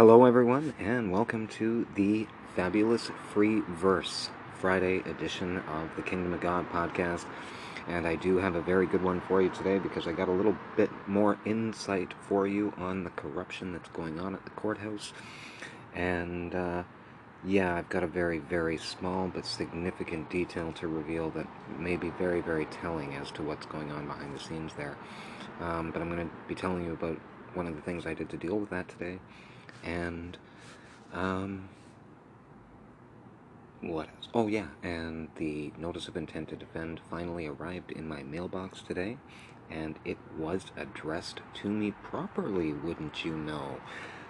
Hello, everyone, and welcome to the fabulous free verse Friday edition of the Kingdom of God podcast. And I do have a very good one for you today because I got a little bit more insight for you on the corruption that's going on at the courthouse. And uh, yeah, I've got a very, very small but significant detail to reveal that may be very, very telling as to what's going on behind the scenes there. Um, but I'm going to be telling you about one of the things I did to deal with that today and um, what else? Oh yeah, and the notice of intent to defend finally arrived in my mailbox today, and it was addressed to me properly, wouldn't you know?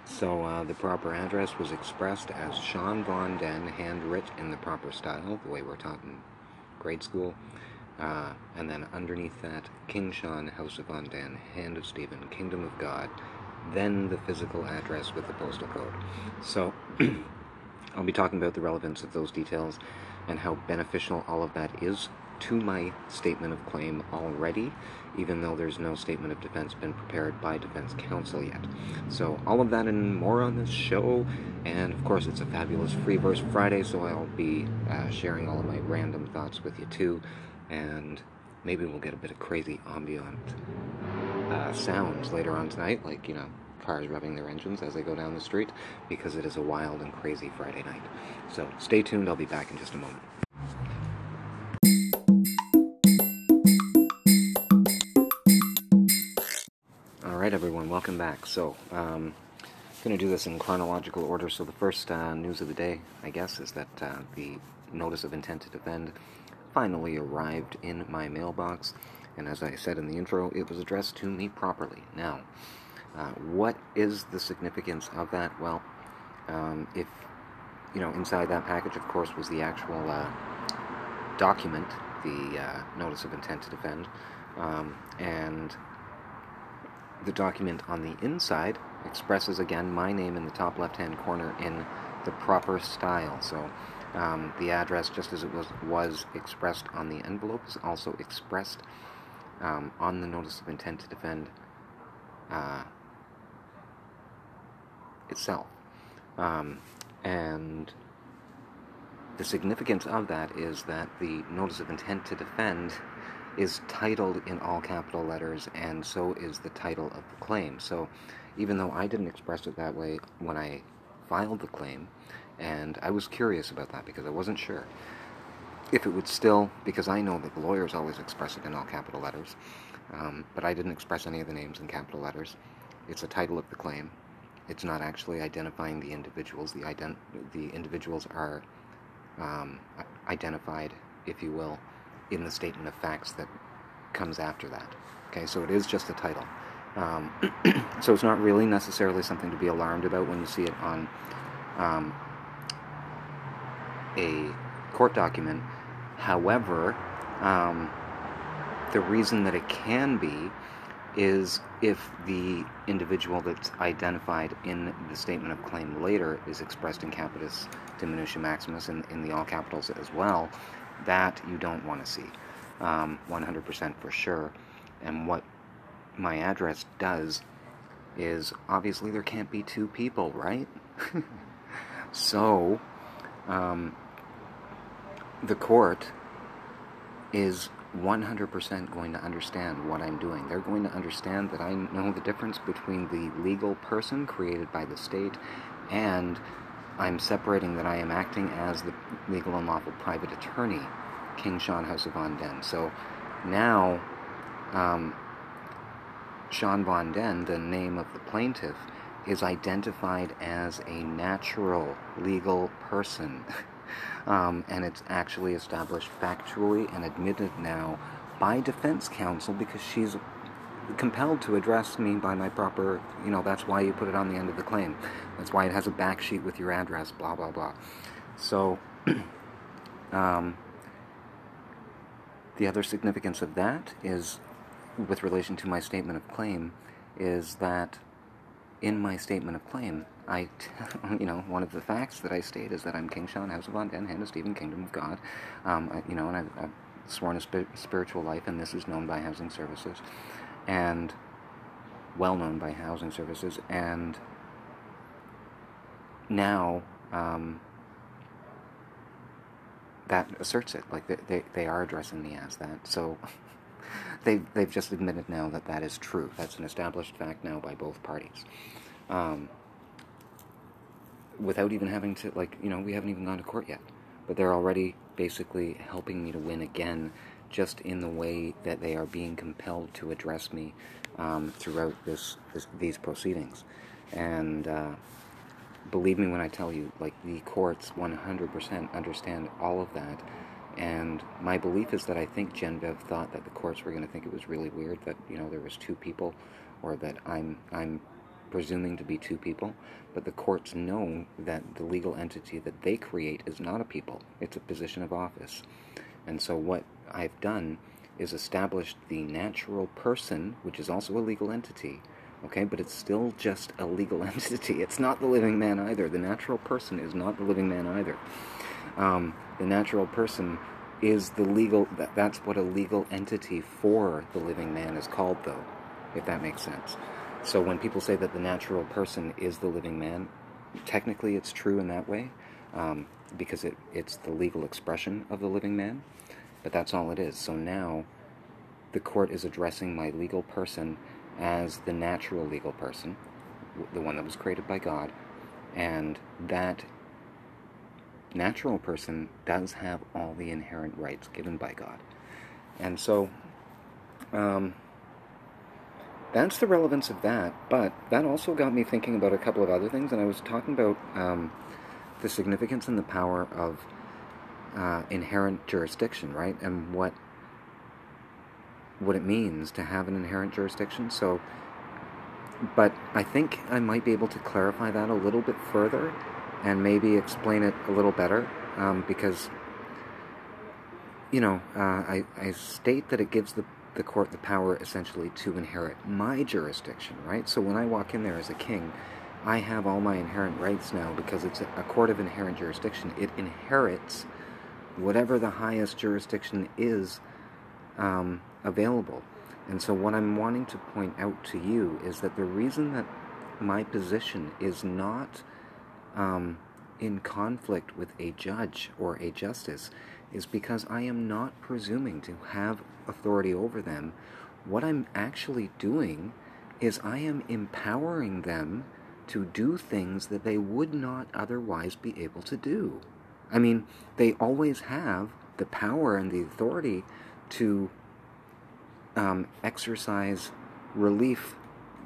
So uh, the proper address was expressed as Sean Von Den, handwrit in the proper style, the way we're taught in grade school. Uh, and then underneath that, King Sean, House of Von Den, Hand of Stephen, Kingdom of God, then the physical address with the postal code. So I'll be talking about the relevance of those details and how beneficial all of that is to my statement of claim already, even though there's no statement of defense been prepared by defense counsel yet. So, all of that and more on this show, and of course, it's a fabulous Free Verse Friday, so I'll be uh, sharing all of my random thoughts with you too, and maybe we'll get a bit of crazy ambient uh, sounds later on tonight, like, you know, cars revving their engines as they go down the street, because it is a wild and crazy Friday night. So stay tuned, I'll be back in just a moment. Alright, everyone, welcome back. So, um, going to do this in chronological order. So, the first uh, news of the day, I guess, is that uh, the notice of intent to defend finally arrived in my mailbox. And as I said in the intro, it was addressed to me properly. Now, uh, what is the significance of that? Well, um, if, you know, inside that package, of course, was the actual uh, document, the uh, notice of intent to defend, um, and the document on the inside expresses again my name in the top left hand corner in the proper style. So um, the address, just as it was, was expressed on the envelope, is also expressed um, on the notice of intent to defend uh, itself. Um, and the significance of that is that the notice of intent to defend is titled in all capital letters, and so is the title of the claim. So even though I didn't express it that way when I filed the claim, and I was curious about that because I wasn't sure if it would still, because I know that the lawyers always express it in all capital letters, um, but I didn't express any of the names in capital letters. It's a title of the claim. It's not actually identifying the individuals. The, ident- the individuals are um, identified, if you will, in the statement of facts that comes after that. Okay, so it is just a title. Um, so it's not really necessarily something to be alarmed about when you see it on um, a court document. However, um, the reason that it can be is if the individual that's identified in the statement of claim later is expressed in capitis diminution maximus in, in the all capitals as well, that you don't want to see um, 100% for sure. And what my address does is obviously there can't be two people, right? so, um, the court is 100% going to understand what I'm doing. They're going to understand that I know the difference between the legal person created by the state and I'm separating that I am acting as the legal and lawful private attorney, King Sean House of Von Den. So now, um, Sean Von Den, the name of the plaintiff, is identified as a natural legal person. um, and it's actually established factually and admitted now by defense counsel because she's compelled to address me by my proper, you know, that's why you put it on the end of the claim. That's why it has a back sheet with your address, blah, blah, blah. So, um, the other significance of that is, with relation to my statement of claim, is that in my statement of claim, I, you know, one of the facts that I state is that I'm King Sean, House of Von Den, Hand of Stephen, Kingdom of God. Um, I, you know, and I've, I've sworn a sp- spiritual life, and this is known by housing services, and well known by housing services, and now um, that asserts it. Like they, they, they are addressing me as that. So they've, they've just admitted now that that is true. That's an established fact now by both parties. Um, without even having to, like, you know, we haven't even gone to court yet. But they're already basically helping me to win again just in the way that they are being compelled to address me um, throughout this, this, these proceedings. And uh, believe me when I tell you, like the courts 100% understand all of that. And my belief is that I think Genevieve thought that the courts were going to think it was really weird that you know there was two people, or that I'm I'm presuming to be two people. But the courts know that the legal entity that they create is not a people; it's a position of office. And so what I've done is established the natural person, which is also a legal entity, okay, but it's still just a legal entity. It's not the living man either. The natural person is not the living man either. Um, the natural person is the legal, that, that's what a legal entity for the living man is called, though, if that makes sense. So when people say that the natural person is the living man, technically it's true in that way, um, because it, it's the legal expression of the living man, but that's all it is. So now the court is addressing my legal person as the natural legal person, the one that was created by God, and that natural person does have all the inherent rights given by God. And so, um, that's the relevance of that, but that also got me thinking about a couple of other things, and I was talking about um, the significance and the power of uh, inherent jurisdiction, right? And what what it means to have an inherent jurisdiction. So, but I think I might be able to clarify that a little bit further and maybe explain it a little better um, because, you know, uh, I, I state that it gives the, the court the power essentially to inherit my jurisdiction, right? So when I walk in there as a king, I have all my inherent rights now because it's a court of inherent jurisdiction. It inherits whatever the highest jurisdiction is um, available. And so, what I'm wanting to point out to you is that the reason that my position is not um, in conflict with a judge or a justice is because I am not presuming to have authority over them. What I'm actually doing is I am empowering them to do things that they would not otherwise be able to do. I mean, they always have the power and the authority to um, exercise relief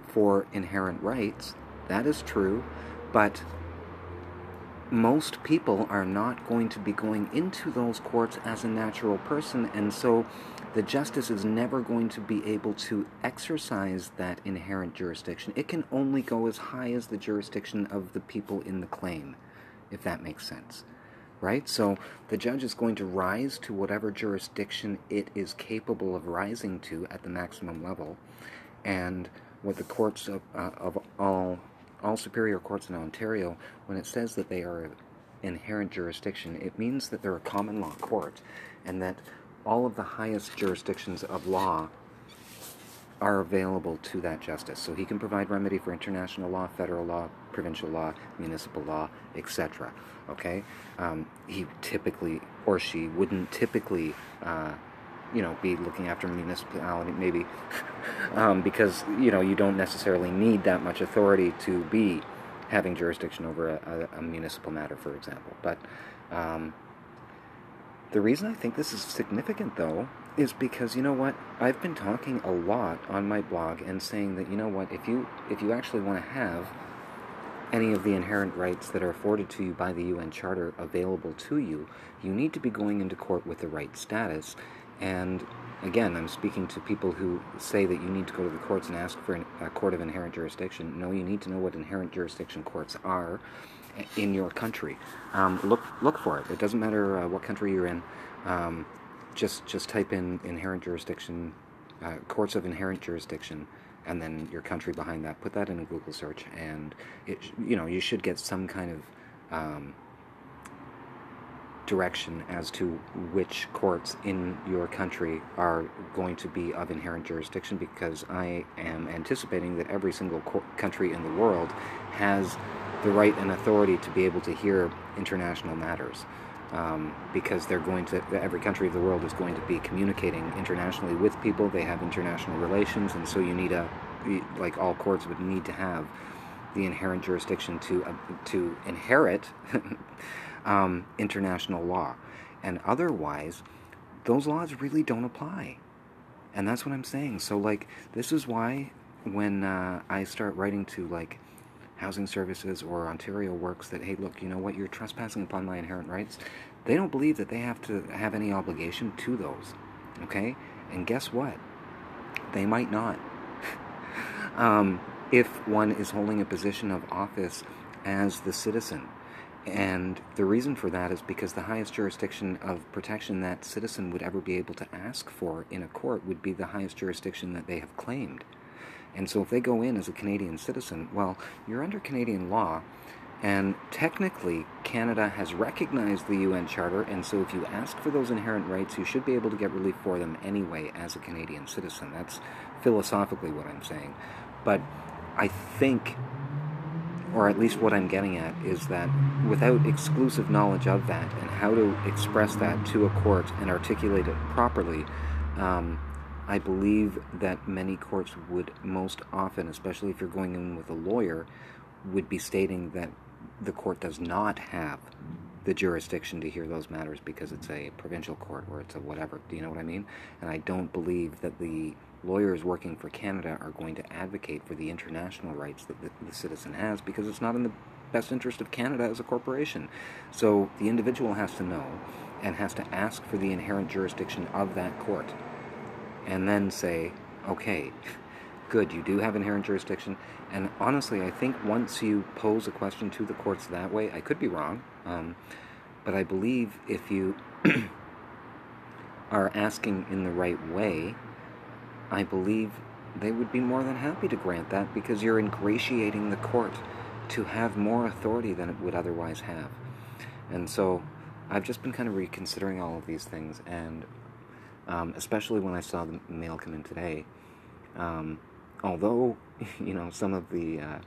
for inherent rights. That is true, but most people are not going to be going into those courts as a natural person, and so the justice is never going to be able to exercise that inherent jurisdiction. It can only go as high as the jurisdiction of the people in the claim, if that makes sense right? So the judge is going to rise to whatever jurisdiction it is capable of rising to at the maximum level. And what the courts of, uh, of all all superior courts in Ontario, when it says that they are inherent jurisdiction, it means that they're a common law court, and that all of the highest jurisdictions of law are available to that justice. So he can provide remedy for international law, federal law, provincial law, municipal law, etc. Okay? Um, he typically, or she wouldn't typically, uh, you know, be looking after municipality, maybe, um, because, you know, you don't necessarily need that much authority to be having jurisdiction over a, a, municipal matter, for example. But um, the reason I think this is significant, though, is because you know what I've been talking a lot on my blog and saying that you know what if you if you actually want to have any of the inherent rights that are afforded to you by the UN Charter available to you, you need to be going into court with the right status. And again, I'm speaking to people who say that you need to go to the courts and ask for a court of inherent jurisdiction. No, you need to know what inherent jurisdiction courts are in your country. Um, look look for it. It doesn't matter uh, what country you're in. Um, just just type in inherent jurisdiction, uh, courts of inherent jurisdiction, and then your country behind that. Put that in a Google search, and it you know you should get some kind of um, direction as to which courts in your country are going to be of inherent jurisdiction because I am anticipating that every single co- country in the world has the right and authority to be able to hear international matters. Um, because they're going to every country of the world is going to be communicating internationally with people. They have international relations, and so you need a like all courts would need to have the inherent jurisdiction to uh, to inherit um, international law, and otherwise, those laws really don't apply. And that's what I'm saying. So like this is why when uh, I start writing to like housing services or Ontario Works that, hey, look, you know what, you're trespassing upon my inherent rights, they don't believe that they have to have any obligation to those. Okay? And guess what? They might not. um, if one is holding a position of office as the citizen. And the reason for that is because the highest jurisdiction of protection that citizen would ever be able to ask for in a court would be the highest jurisdiction that they have claimed. And so if they go in as a Canadian citizen, well, you're under Canadian law, and technically Canada has recognized the UN Charter, and so if you ask for those inherent rights, you should be able to get relief for them anyway as a Canadian citizen. That's philosophically what I'm saying. But I think, or at least what I'm getting at, is that without exclusive knowledge of that and how to express that to a court and articulate it properly, um, I believe that many courts would most often, especially if you're going in with a lawyer, would be stating that the court does not have the jurisdiction to hear those matters because it's a provincial court or it's a whatever. Do you know what I mean? And I don't believe that the lawyers working for Canada are going to advocate for the international rights that the, the citizen has because it's not in the best interest of Canada as a corporation. So the individual has to know and has to ask for the inherent jurisdiction of that court and then say, okay, good, you do have inherent jurisdiction. And honestly, I think once you pose a question to the courts that way, I could be wrong, um, but I believe if you are asking in the right way, I believe they would be more than happy to grant that because you're ingratiating the court to have more authority than it would otherwise have. And so I've just been kind of reconsidering all of these things, and um, especially when I saw the mail come in today. Um, although, you know, some of the uh,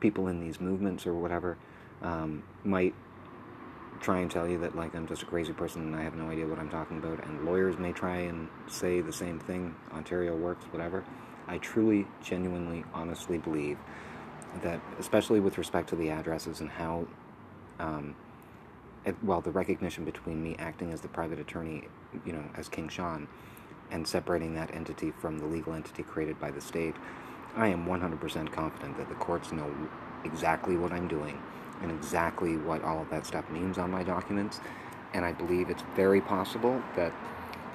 people in these movements or whatever um, might try and tell you that, like, I'm just a crazy person and I have no idea what I'm talking about, and lawyers may try and say the same thing, Ontario works, whatever. I truly, genuinely, honestly believe that, especially with respect to the addresses and how um, well, the recognition between me acting as the private attorney, you know, as King Sean, and separating that entity from the legal entity created by the state, I am 100% confident that the courts know exactly what I'm doing and exactly what all of that stuff means on my documents. And I believe it's very possible that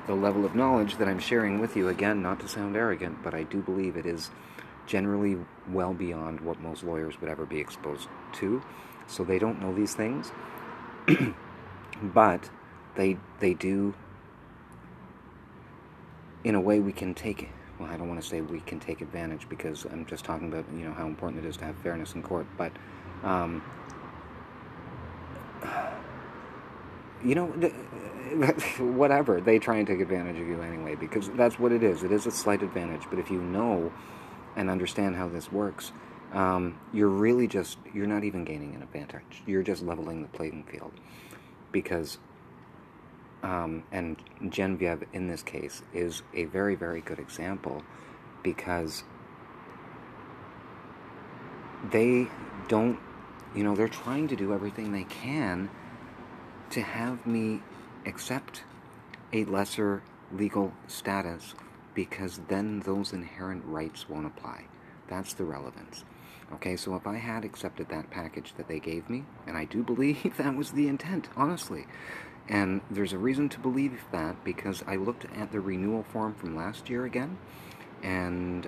the level of knowledge that I'm sharing with you, again, not to sound arrogant, but I do believe it is generally well beyond what most lawyers would ever be exposed to. So they don't know these things. but they they do in a way we can take well I don't want to say we can take advantage because I'm just talking about you know how important it is to have fairness in court but um, you know whatever they try and take advantage of you anyway because that's what it is it is a slight advantage but if you know and understand how this works um, you're really just, you're not even gaining an advantage. You're just leveling the playing field. Because, um, and Genevieve in this case is a very, very good example because they don't, you know, they're trying to do everything they can to have me accept a lesser legal status because then those inherent rights won't apply. That's the relevance. Okay, so if I had accepted that package that they gave me, and I do believe that was the intent, honestly, and there's a reason to believe that because I looked at the renewal form from last year again, and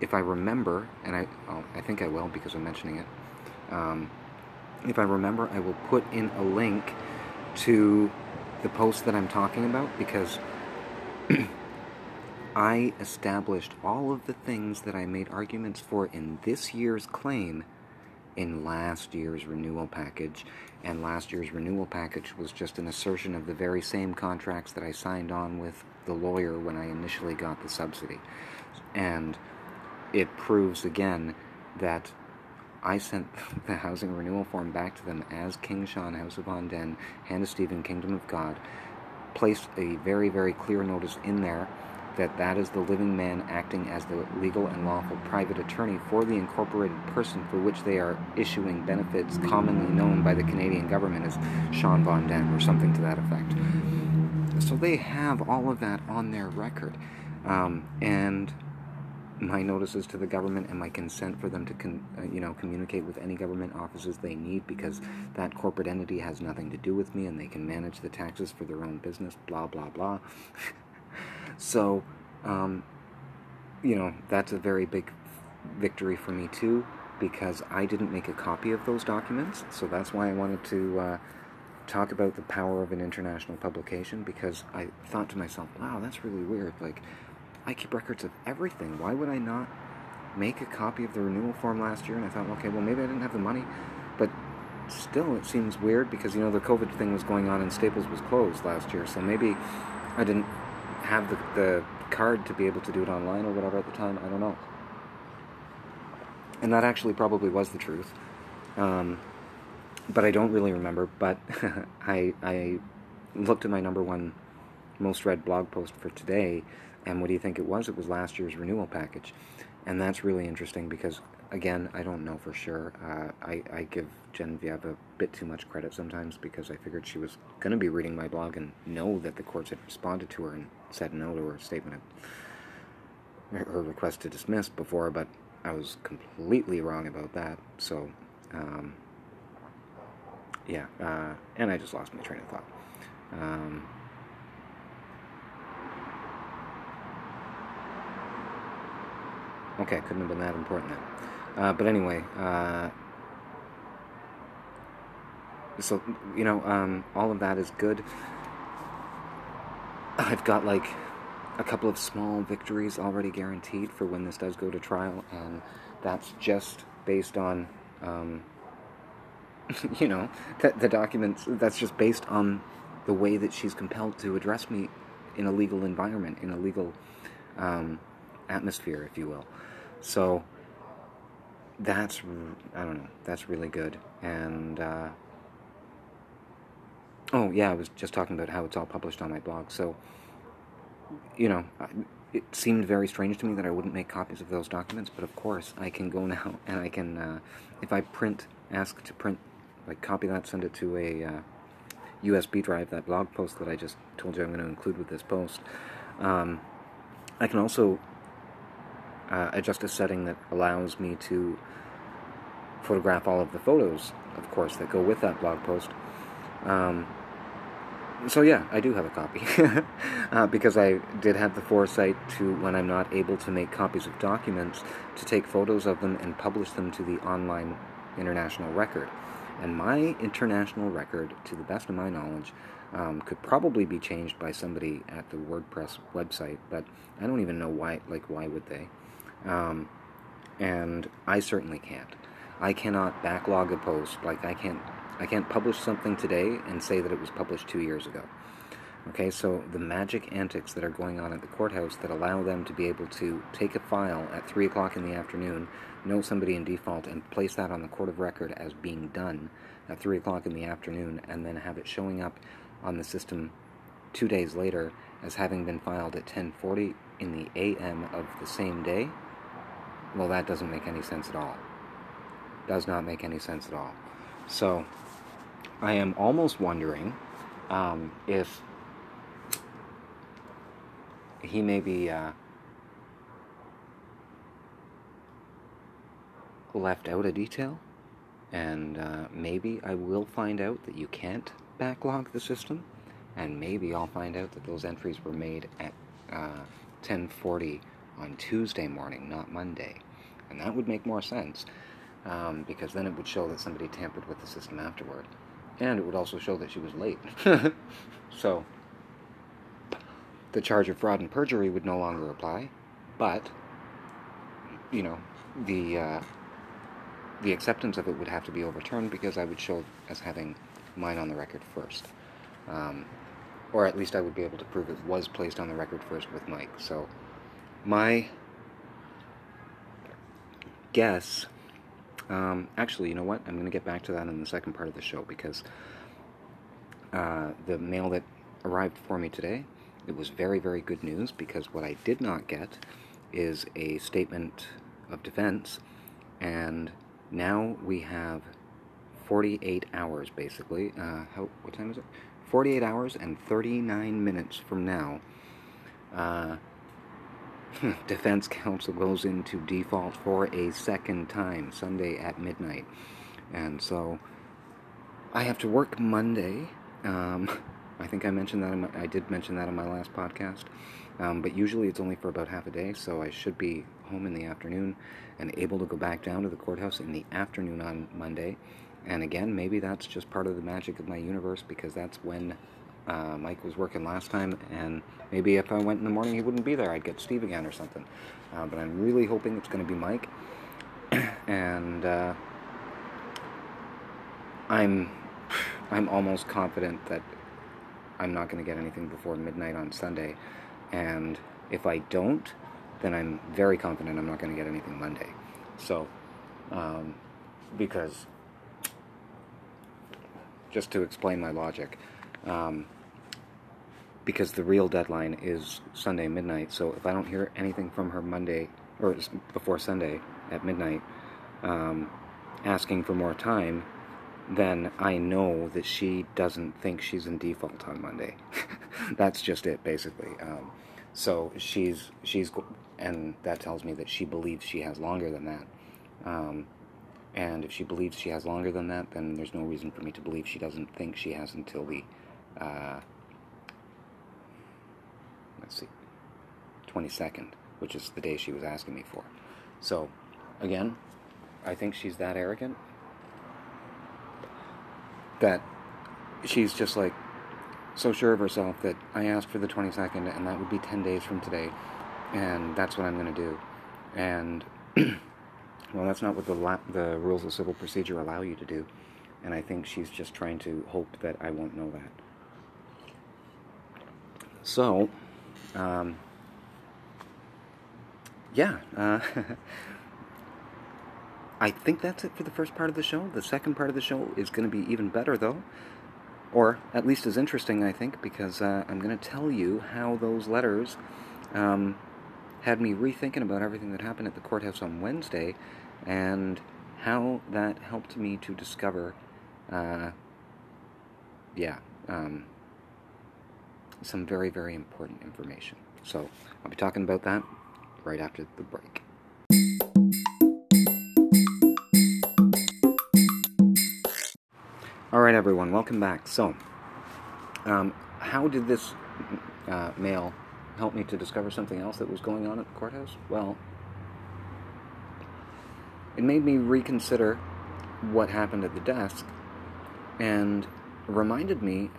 if I remember, and I, oh, I think I will because I'm mentioning it, um, if I remember, I will put in a link to the post that I'm talking about because I established all of the things that I made arguments for in this year's claim in last year's renewal package, and last year's renewal package was just an assertion of the very same contracts that I signed on with the lawyer when I initially got the subsidy. And it proves again that I sent the housing renewal form back to them as King Sean, House of Den, Hand of Stephen, Kingdom of God, placed a very, very clear notice in there that that is the living man acting as the legal and lawful private attorney for the incorporated person for which they are issuing benefits commonly known by the Canadian government as Sean Von Den or something to that effect. So they have all of that on their record. Um, and my notices to the government and my consent for them to con- uh, you know communicate with any government offices they need because that corporate entity has nothing to do with me and they can manage the taxes for their own business blah blah blah. So um, you know that's a very big victory for me too because I didn't make a copy of those documents. So that's why I wanted to uh, talk about the power of an international publication because I thought to myself wow that's really weird. Like I keep records of everything. Why would I not make a copy of the renewal form last year? And I thought, okay, well, maybe I didn't have the money. But still, it seems weird because, you know, the COVID thing was going on and Staples was closed last year. So maybe I didn't have the, the card to be able to do it online or whatever at the time. I don't know. And that actually probably was the truth. Um, but I don't really remember. But I, I looked at my number one most read blog post for today and what do you think it was? It was last year's renewal package. And that's really interesting because, again, I don't know for sure. Uh, I, I give Genevieve a bit too much credit sometimes because I figured she was going to be reading my blog and know that the courts had responded to her and said no to her statement of her request to dismiss before, but I was completely wrong about that. So, um, yeah, uh, and I just lost my train of thought. Um, Okay, couldn't have been that important then. Uh, but anyway, uh, so, you know, um, all of that is good. I've got like a couple of small victories already guaranteed for when this does go to trial, and that's just based on, um, you know, the, the documents, that's just based on the way that she's compelled to address me in a legal environment, in a legal um, atmosphere, if you will. So that's I don't know. That's really good. And uh, oh yeah, I was just talking about how it's all published on my blog. So you know, it seemed very strange to me that I wouldn't make copies of those documents. But of course, I can go now and I can, uh, if I print, ask to print, like copy that, send it to a uh, USB drive. That blog post that I just told you I'm going to include with this post. Um, I can also uh, adjust a setting that allows me to photograph all of the photos, of course, that go with that blog post. Um, so yeah, I do have a copy uh, because I did have the foresight to, when I'm not able to make copies of documents, to take photos of them and publish them to the online international record. And my international record, to the best of my knowledge, um, could probably be changed by somebody at the WordPress website, but I don't even know why. Like, why would they? Um, and I certainly can't. I cannot backlog a post. Like I can't, I can't publish something today and say that it was published two years ago. Okay, so the magic antics that are going on at the courthouse that allow them to be able to take a file at 3 o'clock in the afternoon, know somebody in default, and place that on the court of record as being done at 3 o'clock in the afternoon, and then have it showing up on the system two days later as having been filed at 10:40 in the a.m. of the same day well, that doesn't make any sense at all. Does not make any sense at all. So, I am almost wondering um, if he may be uh, left out a detail, and uh, maybe I will find out that you can't backlog the system, and maybe I'll find out that those entries were made at uh, 1040 on Tuesday morning, not Monday. And that would make more sense, um, because then it would show that somebody tampered with the system afterward. And it would also show that she was late. so, the charge of fraud and perjury would no longer apply, but, you know, the, uh, the acceptance of it would have to be overturned because I would show as having mine on the record first. Um, or at least I would be able to prove it was placed on the record first with Mike. So, my guess Um, actually, you know what? I'm going to get back to that in the second part of the show because uh, the mail that arrived for me today, it was very, very good news because what I did not get is a statement of defense, and now we have 48 hours basically. Uh, how, what time is it? 48 hours and 39 minutes from now. Uh, defense counsel goes into default for a second time, Sunday at midnight. And so I have to work Monday. Um, I think I mentioned that. My, I did mention that in my last podcast. Um, but usually it's only for about half a day, so I should be home in the afternoon and able to go back down to the courthouse in the afternoon on Monday. And again, maybe that's just part of the magic of my universe because that's when uh, Mike was working last time, and maybe if I went in the morning, he wouldn't be there. I'd get Steve again or something. Uh, but I'm really hoping it's going to be Mike, and uh, I'm I'm almost confident that I'm not going to get anything before midnight on Sunday, and if I don't, then I'm very confident I'm not going to get anything Monday. So, um, because just to explain my logic. Um, because the real deadline is Sunday midnight. So if I don't hear anything from her Monday or before Sunday at midnight, um, asking for more time, then I know that she doesn't think she's in default on Monday. That's just it, basically. Um, so she's she's and that tells me that she believes she has longer than that. Um, and if she believes she has longer than that, then there's no reason for me to believe she doesn't think she has until the uh, let's see, 22nd, which is the day she was asking me for. So, again, I think she's that arrogant that she's just like so sure of herself that I asked for the 22nd and that would be 10 days from today and that's what I'm going to do. And well, that's not what the la- the rules of civil procedure allow you to do. And I think she's just trying to hope that I won't know that. So, um, yeah, uh, I think that's it for the first part of the show. The second part of the show is going to be even better, though, or at least as interesting, I think, because uh, I'm going to tell you how those letters um, had me rethinking about everything that happened at the courthouse on Wednesday and how that helped me to discover, uh, yeah, um, some very, very important information. So I'll be talking about that right after the break. All right, everyone, welcome back. So, um, how did this uh, mail help me to discover something else that was going on at the courthouse? Well, it made me reconsider what happened at the desk and reminded me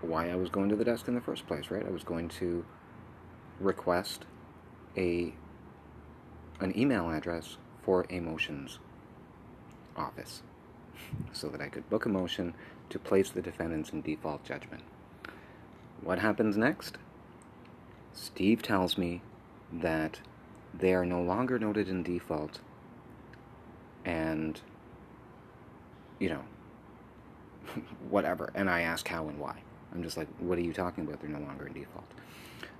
why I was going to the desk in the first place, right? I was going to request a an email address for a motions office so that I could book a motion to place the defendants in default judgment. What happens next? Steve tells me that they are no longer noted in default and you know whatever and i ask how and why i'm just like what are you talking about? They're no longer in default.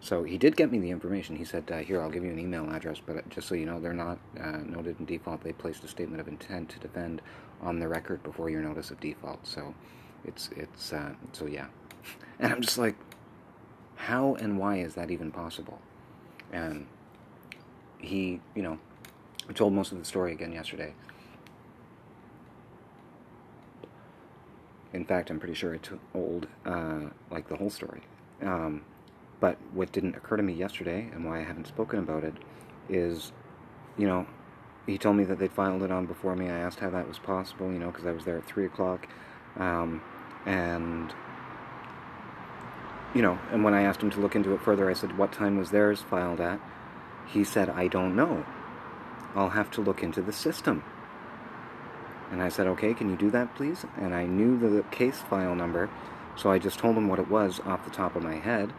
So he did get me the information. He said uh, here i'll give you an email address but just so you know they're not uh, noted in default. They placed a statement of intent to defend on the record before your notice of default. So it's it's uh, so yeah. And i'm just like how and why is that even possible? And he you know told most of the story again yesterday In fact, I'm pretty sure I told uh, like the whole story. Um, but what didn't occur to me yesterday, and why I haven't spoken about it, is, you know, he told me that they'd filed it on before me. I asked how that was possible, you know, because I was there at three o'clock, um, and you know, and when I asked him to look into it further, I said, "What time was theirs filed at?" He said, "I don't know. I'll have to look into the system." And I said, okay, can you do that, please? And I knew the case file number, so I just told him what it was off the top of my head.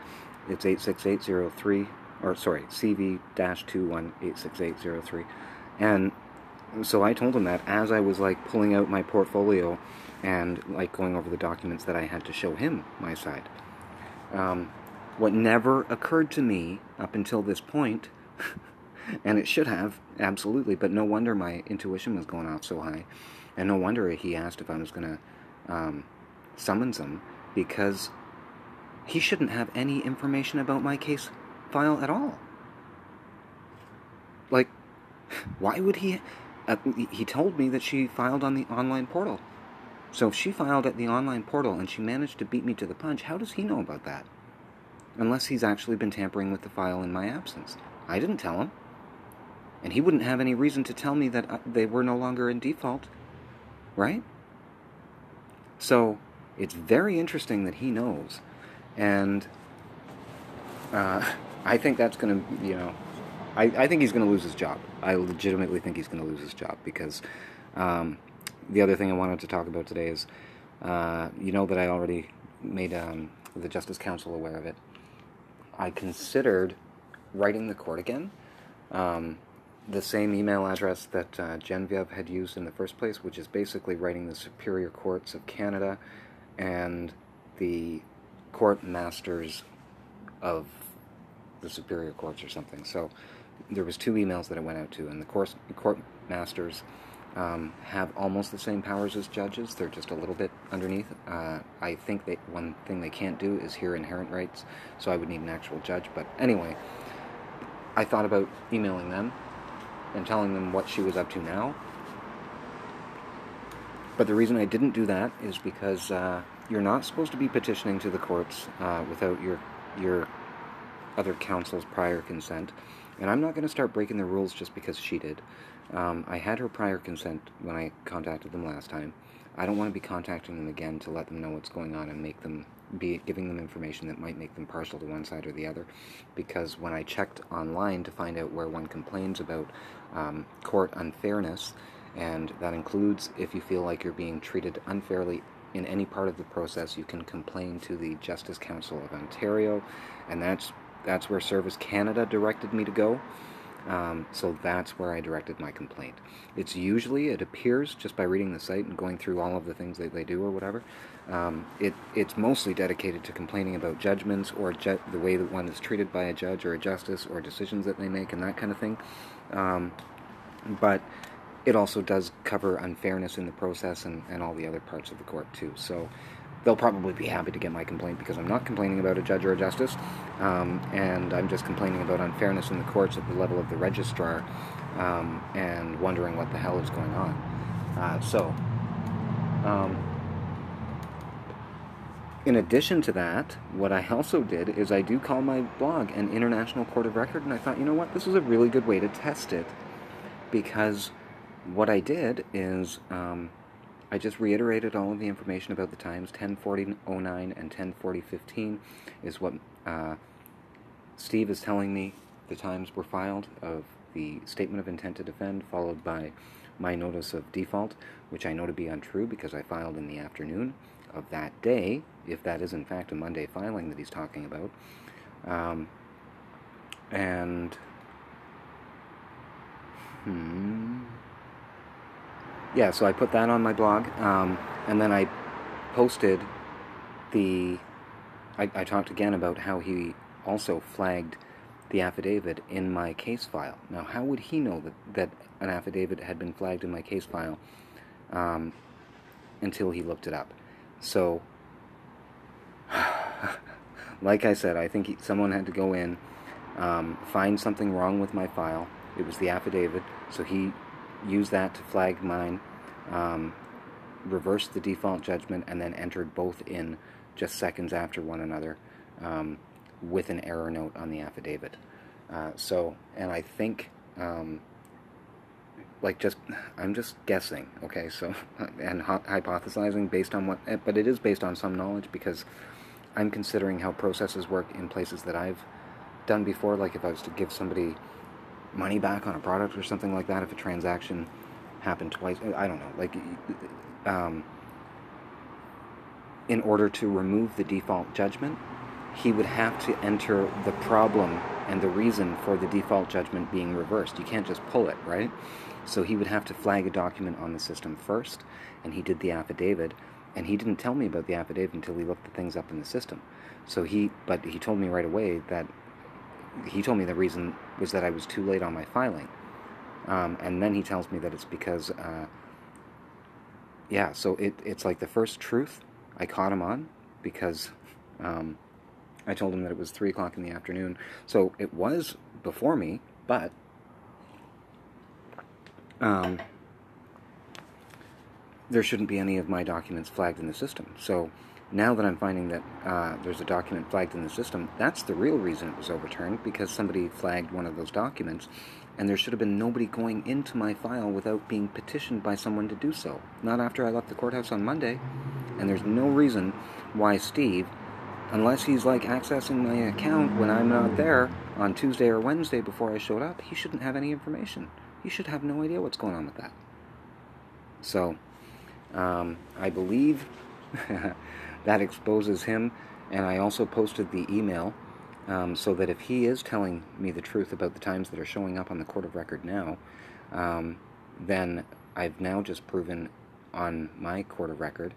It's 86803, or sorry, CV-21-86803. And so I told him that as I was like pulling out my portfolio and like going over the documents that I had to show him my side. Um, what never occurred to me up until this point, and it should have, absolutely, but no wonder my intuition was going off so high, and no wonder he asked if I was going to um, summons him, because he shouldn't have any information about my case file at all. Like, why would he? Uh, he told me that she filed on the online portal. So if she filed at the online portal and she managed to beat me to the punch, how does he know about that? Unless he's actually been tampering with the file in my absence. I didn't tell him. And he wouldn't have any reason to tell me that uh, they were no longer in default. Right? So it's very interesting that he knows. And uh, I think that's going to, you know, I, I think he's going to lose his job. I legitimately think he's going to lose his job because um, the other thing I wanted to talk about today is, uh, you know, that I already made um, the Justice Council aware of it. I considered writing the court again. Um, the same email address that uh, Genevieve had used in the first place, which is basically writing the Superior Courts of Canada and the court masters of the superior courts or something. So there was two emails that I went out to, and the court, court masters um, have almost the same powers as judges. They're just a little bit underneath. Uh, I think they, one thing they can't do is hear inherent rights, so I would need an actual judge. But anyway, I thought about emailing them and telling them what she was up to now. But the reason I didn't do that is because uh, you're not supposed to be petitioning to the courts uh, without your your other counsel's prior consent. And I'm not going to start breaking the rules just because she did. Um, I had her prior consent when I contacted them last time. I don't want to be contacting them again to let them know what's going on and make them be giving them information that might make them partial to one side or the other. Because when I checked online to find out where one complains about um, court unfairness, and that includes if you feel like you're being treated unfairly in any part of the process, you can complain to the Justice Council of Ontario, and that's that's where Service Canada directed me to go. Um, so that's where I directed my complaint. It's usually, it appears, just by reading the site and going through all of the things that they do or whatever, um, it, it's mostly dedicated to complaining about judgments or ju- the way that one is treated by a judge or a justice or decisions that they make and that kind of thing. Um, but it also does cover unfairness in the process and, and all the other parts of the court too. So they'll probably be happy to get my complaint because I'm not complaining about a judge or a justice, um, and I'm just complaining about unfairness in the courts at the level of the registrar um, and wondering what the hell is going on. Uh, so, um, in addition to that, what I also did is I do call my blog an international court of record, and I thought, you know what, this is a really good way to test it because what I did is um, I just reiterated all of the information about the times. 104009 and 104015 is what uh, Steve is telling me the times were filed of the statement of intent to defend, followed by my notice of default, which I know to be untrue because I filed in the afternoon of that day, if that is in fact a Monday filing that he's talking about. Um, and, hmm yeah, so I put that on my blog, um, and then I posted the. I, I talked again about how he also flagged the affidavit in my case file. Now, how would he know that, that an affidavit had been flagged in my case file um, until he looked it up? So, like I said, I think he, someone had to go in, um, find something wrong with my file. It was the affidavit, so he used that to flag mine, um, reversed the default judgment, and then entered both in just seconds after one another um, with an error note on the affidavit. Uh, so, and I think, um, like, just I'm just guessing, okay? So, and hypothesizing based on what, but it is based on some knowledge because I'm considering how processes work in places that I've done before. Like, if I was to give somebody money back on a product or something like that if a transaction happened twice. I don't know. Like, um, in order to remove the default judgment, he would have to enter the problem and the reason for the default judgment being reversed. You can't just pull it, right? So he would have to flag a document on the system first, and he did the affidavit, and he didn't tell me about the affidavit until he looked the things up in the system. So he, but he told me right away that he told me the reason was that I was too late on my filing, um, and then he tells me that it's because, uh, yeah. So it, it's like the first truth I caught him on because um, I told him that it was three o'clock in the afternoon. So it was before me, but um, there shouldn't be any of my documents flagged in the system. So now that I'm finding that uh, there's a document flagged in the system, that's the real reason it was overturned, because somebody flagged one of those documents, and there should have been nobody going into my file without being petitioned by someone to do so. Not after I left the courthouse on Monday, and there's no reason why Steve, unless he's like accessing my account when I'm not there on Tuesday or Wednesday before I showed up, he shouldn't have any information. He should have no idea what's going on with that. So, um, I believe that exposes him. And I also posted the email um, so that if he is telling me the truth about the times that are showing up on the court of record now, um, then I've now just proven on my court of record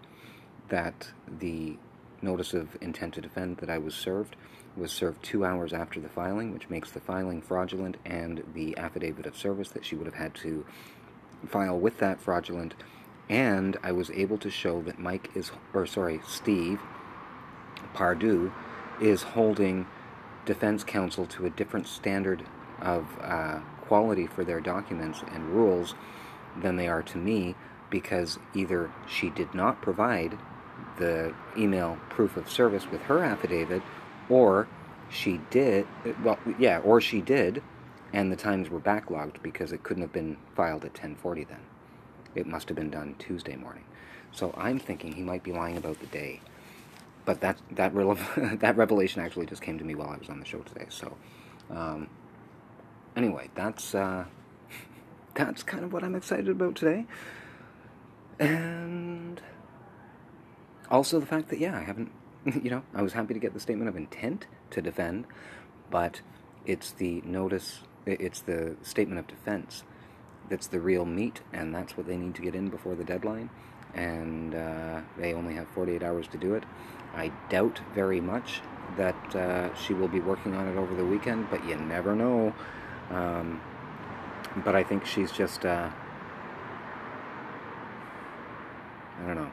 that the notice of intent to defend that I was served was served two hours after the filing, which makes the filing fraudulent, and the affidavit of service that she would have had to file with that fraudulent and I was able to show that Mike is, or sorry, Steve Pardue is holding defense counsel to a different standard of uh, quality for their documents and rules than they are to me because either she did not provide the email proof of service with her affidavit or she did well yeah or she did and the times were backlogged because it couldn't have been filed at 1040 then it must have been done Tuesday morning. So I'm thinking he might be lying about the day. But that that that revelation actually just came to me while I was on the show today. So um, anyway, that's uh, that's kind of what I'm excited about today. And also the fact that yeah, I haven't you know, I was happy to get the statement of intent to defend, but it's the notice it's the statement of defense that's the real meat, and that's what they need to get in before the deadline. And uh, they only have 48 hours to do it. I doubt very much that uh, she will be working on it over the weekend, but you never know. Um, but I think she's just, uh, I don't know.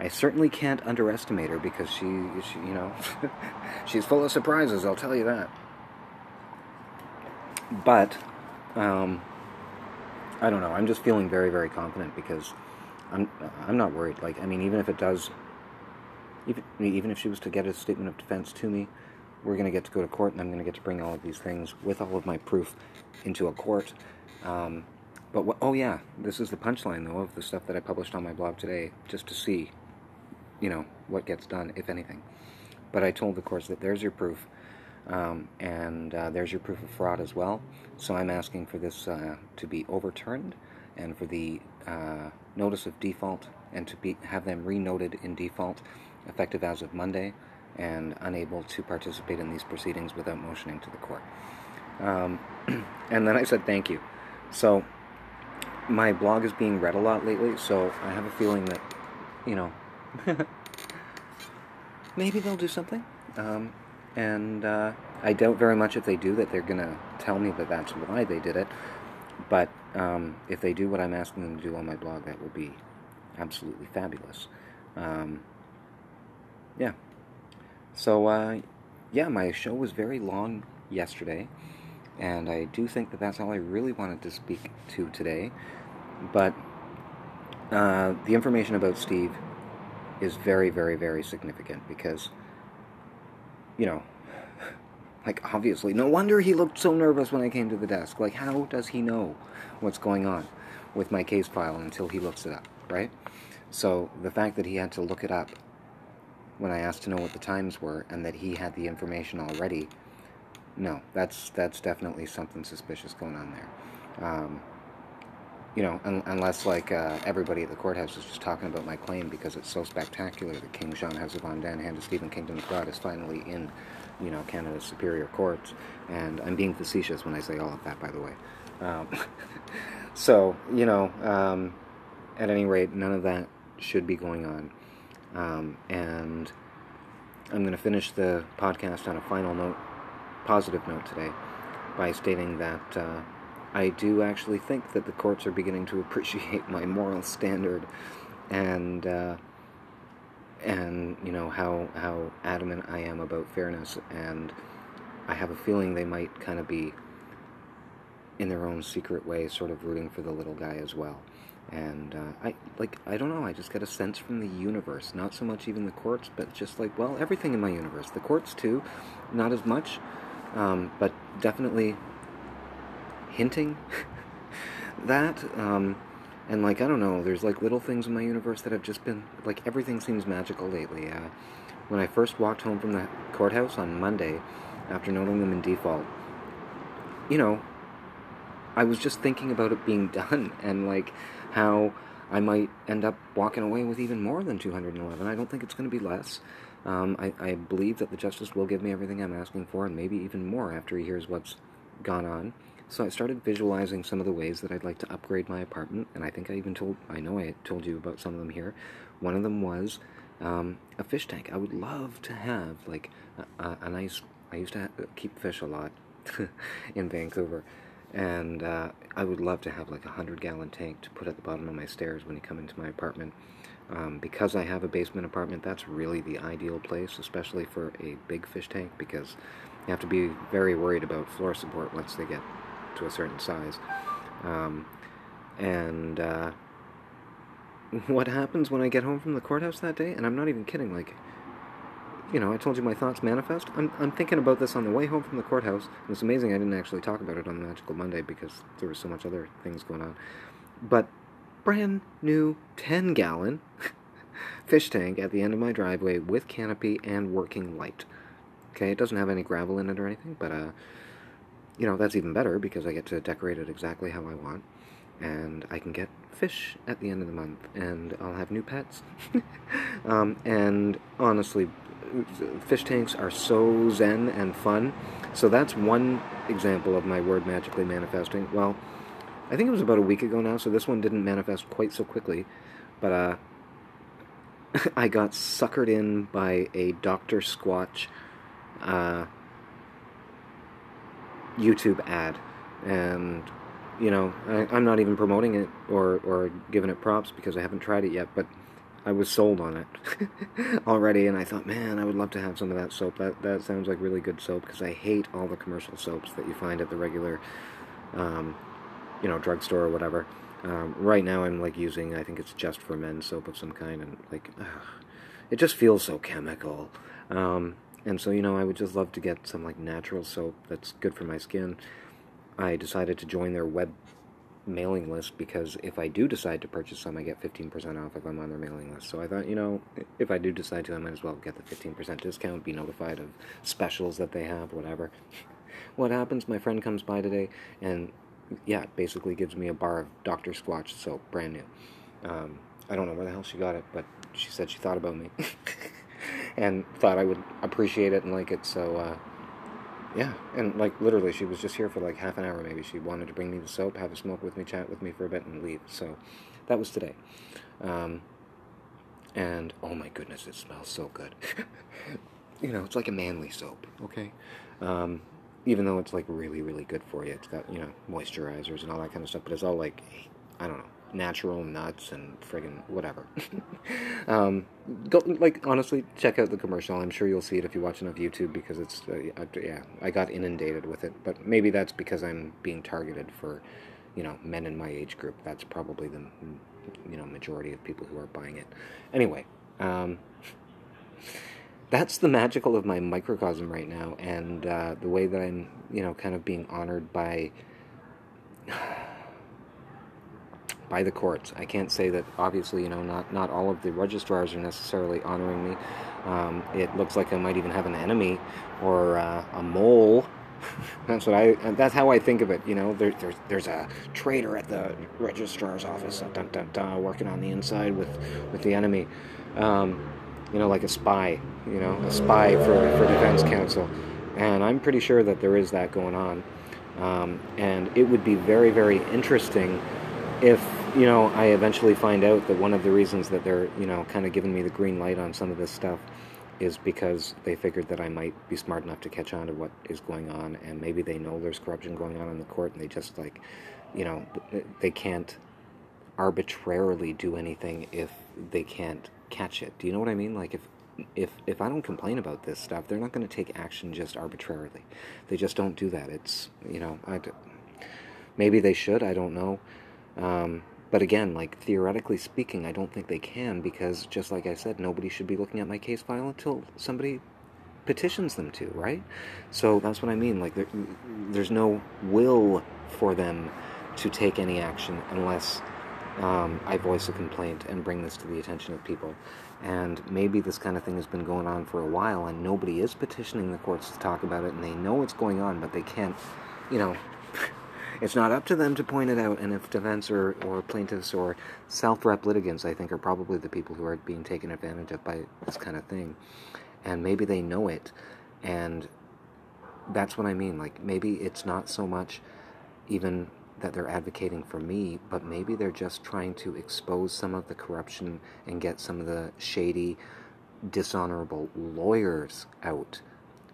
I certainly can't underestimate her because she, she you know, she's full of surprises, I'll tell you that. But, um, I don't know. I'm just feeling very, very confident because I'm I'm not worried. Like I mean, even if it does, even even if she was to get a statement of defense to me, we're going to get to go to court, and I'm going to get to bring all of these things with all of my proof into a court. Um, but what, oh yeah, this is the punchline though of the stuff that I published on my blog today, just to see, you know, what gets done, if anything. But I told the courts that there's your proof. Um, and uh, there's your proof of fraud as well. So I'm asking for this uh, to be overturned and for the uh, notice of default and to be have them renoted in default effective as of Monday and unable to participate in these proceedings without motioning to the court. Um, and then I said thank you. So my blog is being read a lot lately, so I have a feeling that, you know, maybe they'll do something. Um, and uh, I doubt very much if they do that they're going to tell me that that's why they did it. But um, if they do what I'm asking them to do on my blog, that will be absolutely fabulous. Um, yeah. So, uh, yeah, my show was very long yesterday, and I do think that that's all I really wanted to speak to today. But uh, the information about Steve is very, very, very significant because you know, like obviously, no wonder he looked so nervous when I came to the desk. Like, how does he know what's going on with my case file until he looks it up, right? So the fact that he had to look it up when I asked to know what the times were and that he had the information already, no, that's that's definitely something suspicious going on there. Um, you know, un- unless like uh, everybody at the courthouse is just talking about my claim because it's so spectacular that King John House of Van Dan, Hand of Stephen Kingdom of God, is finally in, you know, Canada's superior courts. And I'm being facetious when I say all of that, by the way. Um, so, you know, um, at any rate, none of that should be going on. Um, and I'm going to finish the podcast on a final note, positive note today, by stating that. Uh, I do actually think that the courts are beginning to appreciate my moral standard, and uh, and you know how how adamant I am about fairness, and I have a feeling they might kind of be in their own secret way, sort of rooting for the little guy as well. And uh, I like I don't know. I just get a sense from the universe, not so much even the courts, but just like well, everything in my universe. The courts too, not as much, um, but definitely hinting that. Um, and like I don't know, there's like little things in my universe that have just been like everything seems magical lately. Uh, when I first walked home from the courthouse on Monday, after noting them in default, you know, I was just thinking about it being done and like how I might end up walking away with even more than 211. I don't think it's going to be less. Um, I, I believe that the justice will give me everything I'm asking for, and maybe even more after he hears what's gone on. So I started visualizing some of the ways that I'd like to upgrade my apartment, and I think I even told, I know I told you about some of them here. One of them was um, a fish tank. I would love to have like a, a nice. I used to keep fish a lot in Vancouver, and uh, I would love to have like a hundred gallon tank to put at the bottom of my stairs when you come into my apartment. Um, because I have a basement apartment, that's really the ideal place, especially for a big fish tank, because you have to be very worried about floor support once they get to a certain size. Um, and uh, what happens when I get home from the courthouse that day? And I'm not even kidding. Like, you know, I told you my thoughts manifest. I'm, I'm thinking about this on the way home from the courthouse. And it's amazing I didn't actually talk about it on Magical Monday because there was so much other things going on. But brand new 10 gallon fish tank at the end of my driveway with canopy and working light. Okay, it doesn't have any gravel in it or anything, but uh, you know, that's even better because I get to decorate it exactly how I want. And I can get fish at the end of the month, and I'll have new pets. um, and honestly, fish tanks are so zen and fun. So that's one example of my word magically manifesting. Well, I think it was about a week ago now, so this one didn't manifest quite so quickly. But uh, I got suckered in by a Dr. Squatch uh, YouTube ad, and you know I, am not even promoting it or or giving it props because I haven't tried it yet, but I was sold on it already, and I thought, man, I would love to have some of that soap. That that sounds like really good soap because I hate all the commercial soaps that you find at the regular, um, you know, drugstore or whatever. Um, right now, I'm like using I think it's just for men soap of some kind, and like, ugh, it just feels so chemical. Um, and so, you know, I would just love to get some like natural soap that's good for my skin. I decided to join their web mailing list because if I do decide to purchase some, I get 15% off if I'm on their mailing list. So I thought, you know, if I do decide to, I might as well get the 15% discount, be notified of specials that they have, whatever. what happens? My friend comes by today and, yeah, basically gives me a bar of Dr. Squatch soap, brand new. Um, I don't know where the hell she got it, but she said she thought about me. and thought I would appreciate it and like it. So, uh, yeah, and like literally, she was just here for like half an hour. Maybe she wanted to bring me the soap, have a smoke with me, chat with me for a bit, and leave. So, that was today. Um, and oh my goodness, it smells so good. you know, it's like a manly soap. Okay. Um, even though it's like really, really good for you, it's got you know moisturizers and all that kind of stuff. But it's all like, I don't know, natural nuts and friggin' whatever. um, go, like honestly, check out the commercial. I'm sure you'll see it if you watch enough YouTube because it's uh, yeah, I got inundated with it. But maybe that's because I'm being targeted for, you know, men in my age group. That's probably the you know majority of people who are buying it. Anyway. Um, that's the magical of my microcosm right now, and uh, the way that I'm, you know, kind of being honored by by the courts. I can't say that obviously, you know, not not all of the registrars are necessarily honoring me. Um, it looks like I might even have an enemy or uh, a mole that's what I. That's how I think of it. You know, there, there's there's a traitor at the registrar's office, dun, dun, dun, working on the inside with with the enemy. Um, you know, like a spy. You know, a spy for for defense counsel, and I'm pretty sure that there is that going on. Um, and it would be very very interesting if you know I eventually find out that one of the reasons that they're you know kind of giving me the green light on some of this stuff is because they figured that I might be smart enough to catch on to what is going on, and maybe they know there's corruption going on in the court, and they just like, you know, they can't arbitrarily do anything if they can't catch it. Do you know what I mean? Like if if if I don't complain about this stuff, they're not going to take action just arbitrarily. They just don't do that. It's you know, I maybe they should. I don't know. Um, but again, like theoretically speaking, I don't think they can because, just like I said, nobody should be looking at my case file until somebody petitions them to, right? So that's what I mean. Like, there, there's no will for them to take any action unless um, I voice a complaint and bring this to the attention of people. And maybe this kind of thing has been going on for a while, and nobody is petitioning the courts to talk about it, and they know it's going on, but they can't, you know. It's not up to them to point it out, and if defense or, or plaintiffs or self rep litigants, I think, are probably the people who are being taken advantage of by this kind of thing. And maybe they know it, and that's what I mean. Like, maybe it's not so much even that they're advocating for me, but maybe they're just trying to expose some of the corruption and get some of the shady, dishonorable lawyers out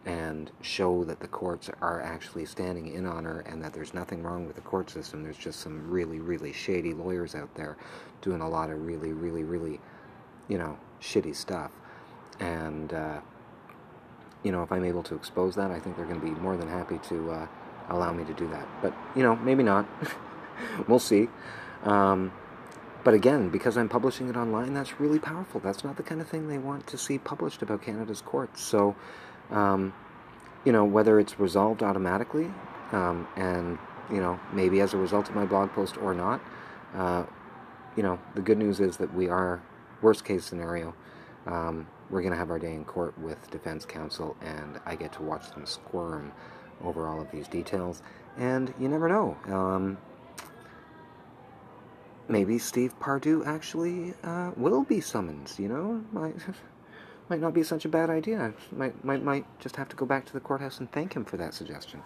and show that the courts are actually standing in honor and that there's nothing wrong with the court system. There's just some really, really shady lawyers out there doing a lot of really, really, really, you know, shitty stuff. And, uh, you know, if I'm able to expose that, I think they're going to be more than happy to uh, allow me to do that. But, you know, maybe not. we'll see. Um, but again, because I'm publishing it online, that's really powerful. That's not the kind of thing they want to see published about Canada's courts. So, um, you know, whether it's resolved automatically, um, and you know, maybe as a result of my blog post or not, uh, you know, the good news is that we are, worst case scenario, um, we're going to have our day in court with defense counsel, and I get to watch them squirm over all of these details. And you never know. Um, maybe Steve Pardue actually uh, will be summoned. You know, might not be such a bad idea. Might, might, might just have to go back to the courthouse and thank him for that suggestion.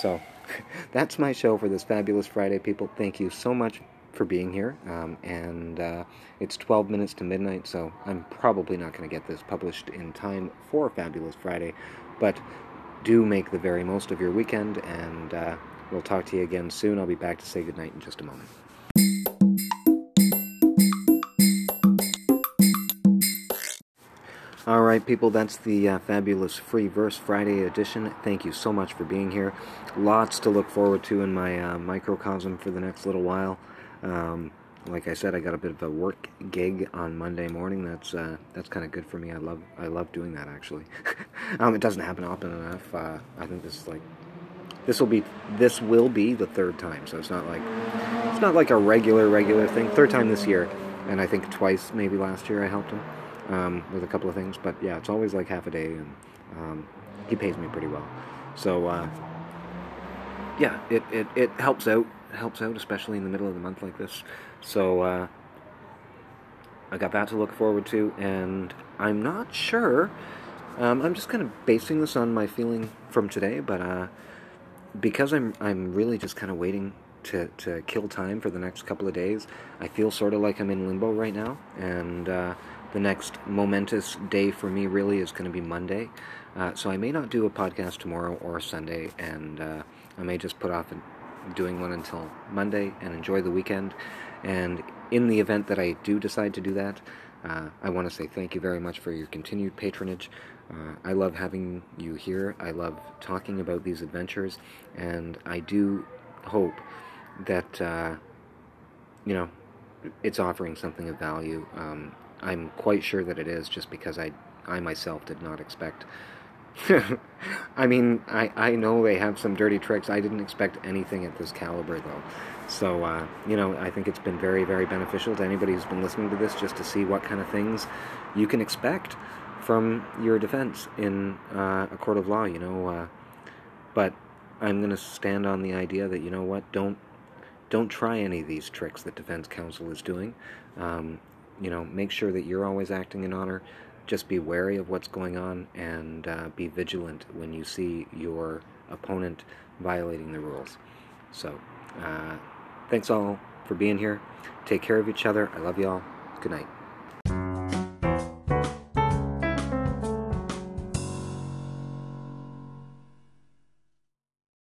So, that's my show for this fabulous Friday, people. Thank you so much for being here. Um, and uh, it's 12 minutes to midnight, so I'm probably not going to get this published in time for Fabulous Friday. But do make the very most of your weekend, and uh, we'll talk to you again soon. I'll be back to say goodnight in just a moment. All right, people, that's the uh, fabulous Free Verse Friday edition. Thank you so much for being here. Lots to look forward to in my uh, microcosm for the next little while. Um, like I said, I got a bit of a work gig on Monday morning. That's uh, that's kind of good for me. I love I love doing that actually. um, it doesn't happen often enough. Uh, I think this is like this will be this will be the third time, so it's not like it's not like a regular regular thing. Third time this year, and I think twice maybe last year I helped him um, with a couple of things. But yeah, it's always like half a day, and um, he pays me pretty well. So uh, yeah, it, it, it helps out. helps out, especially in the middle of the month like this. So uh, I got that to look forward to, and I'm not sure. Um, I'm just kind of basing this on my feeling from today, but uh, because I'm I'm really just kind of waiting to, to kill time for the next couple of days. I feel sort of like I'm in limbo right now, and uh, the next momentous day for me really is going to be Monday. Uh, so I may not do a podcast tomorrow or Sunday, and uh, I may just put off doing one until Monday and enjoy the weekend. And in the event that I do decide to do that, uh, I want to say thank you very much for your continued patronage. Uh, I love having you here. I love talking about these adventures, and I do hope that uh, you know it's offering something of value. Um, I'm quite sure that it is, just because I, I myself did not expect. I mean, I, I know they have some dirty tricks. I didn't expect anything at this caliber, though. So, uh, you know, I think it's been very, very beneficial to anybody who's been listening to this just to see what kind of things you can expect from your defense in uh, a court of law, you know. Uh, but I'm going to stand on the idea that you know what, don't don't try any of these tricks that defense counsel is doing. Um, you know, make sure that you're always acting in honor. Just be wary of what's going on and uh, be vigilant when you see your opponent violating the rules. So, uh, thanks all for being here. Take care of each other. I love y'all. Good night.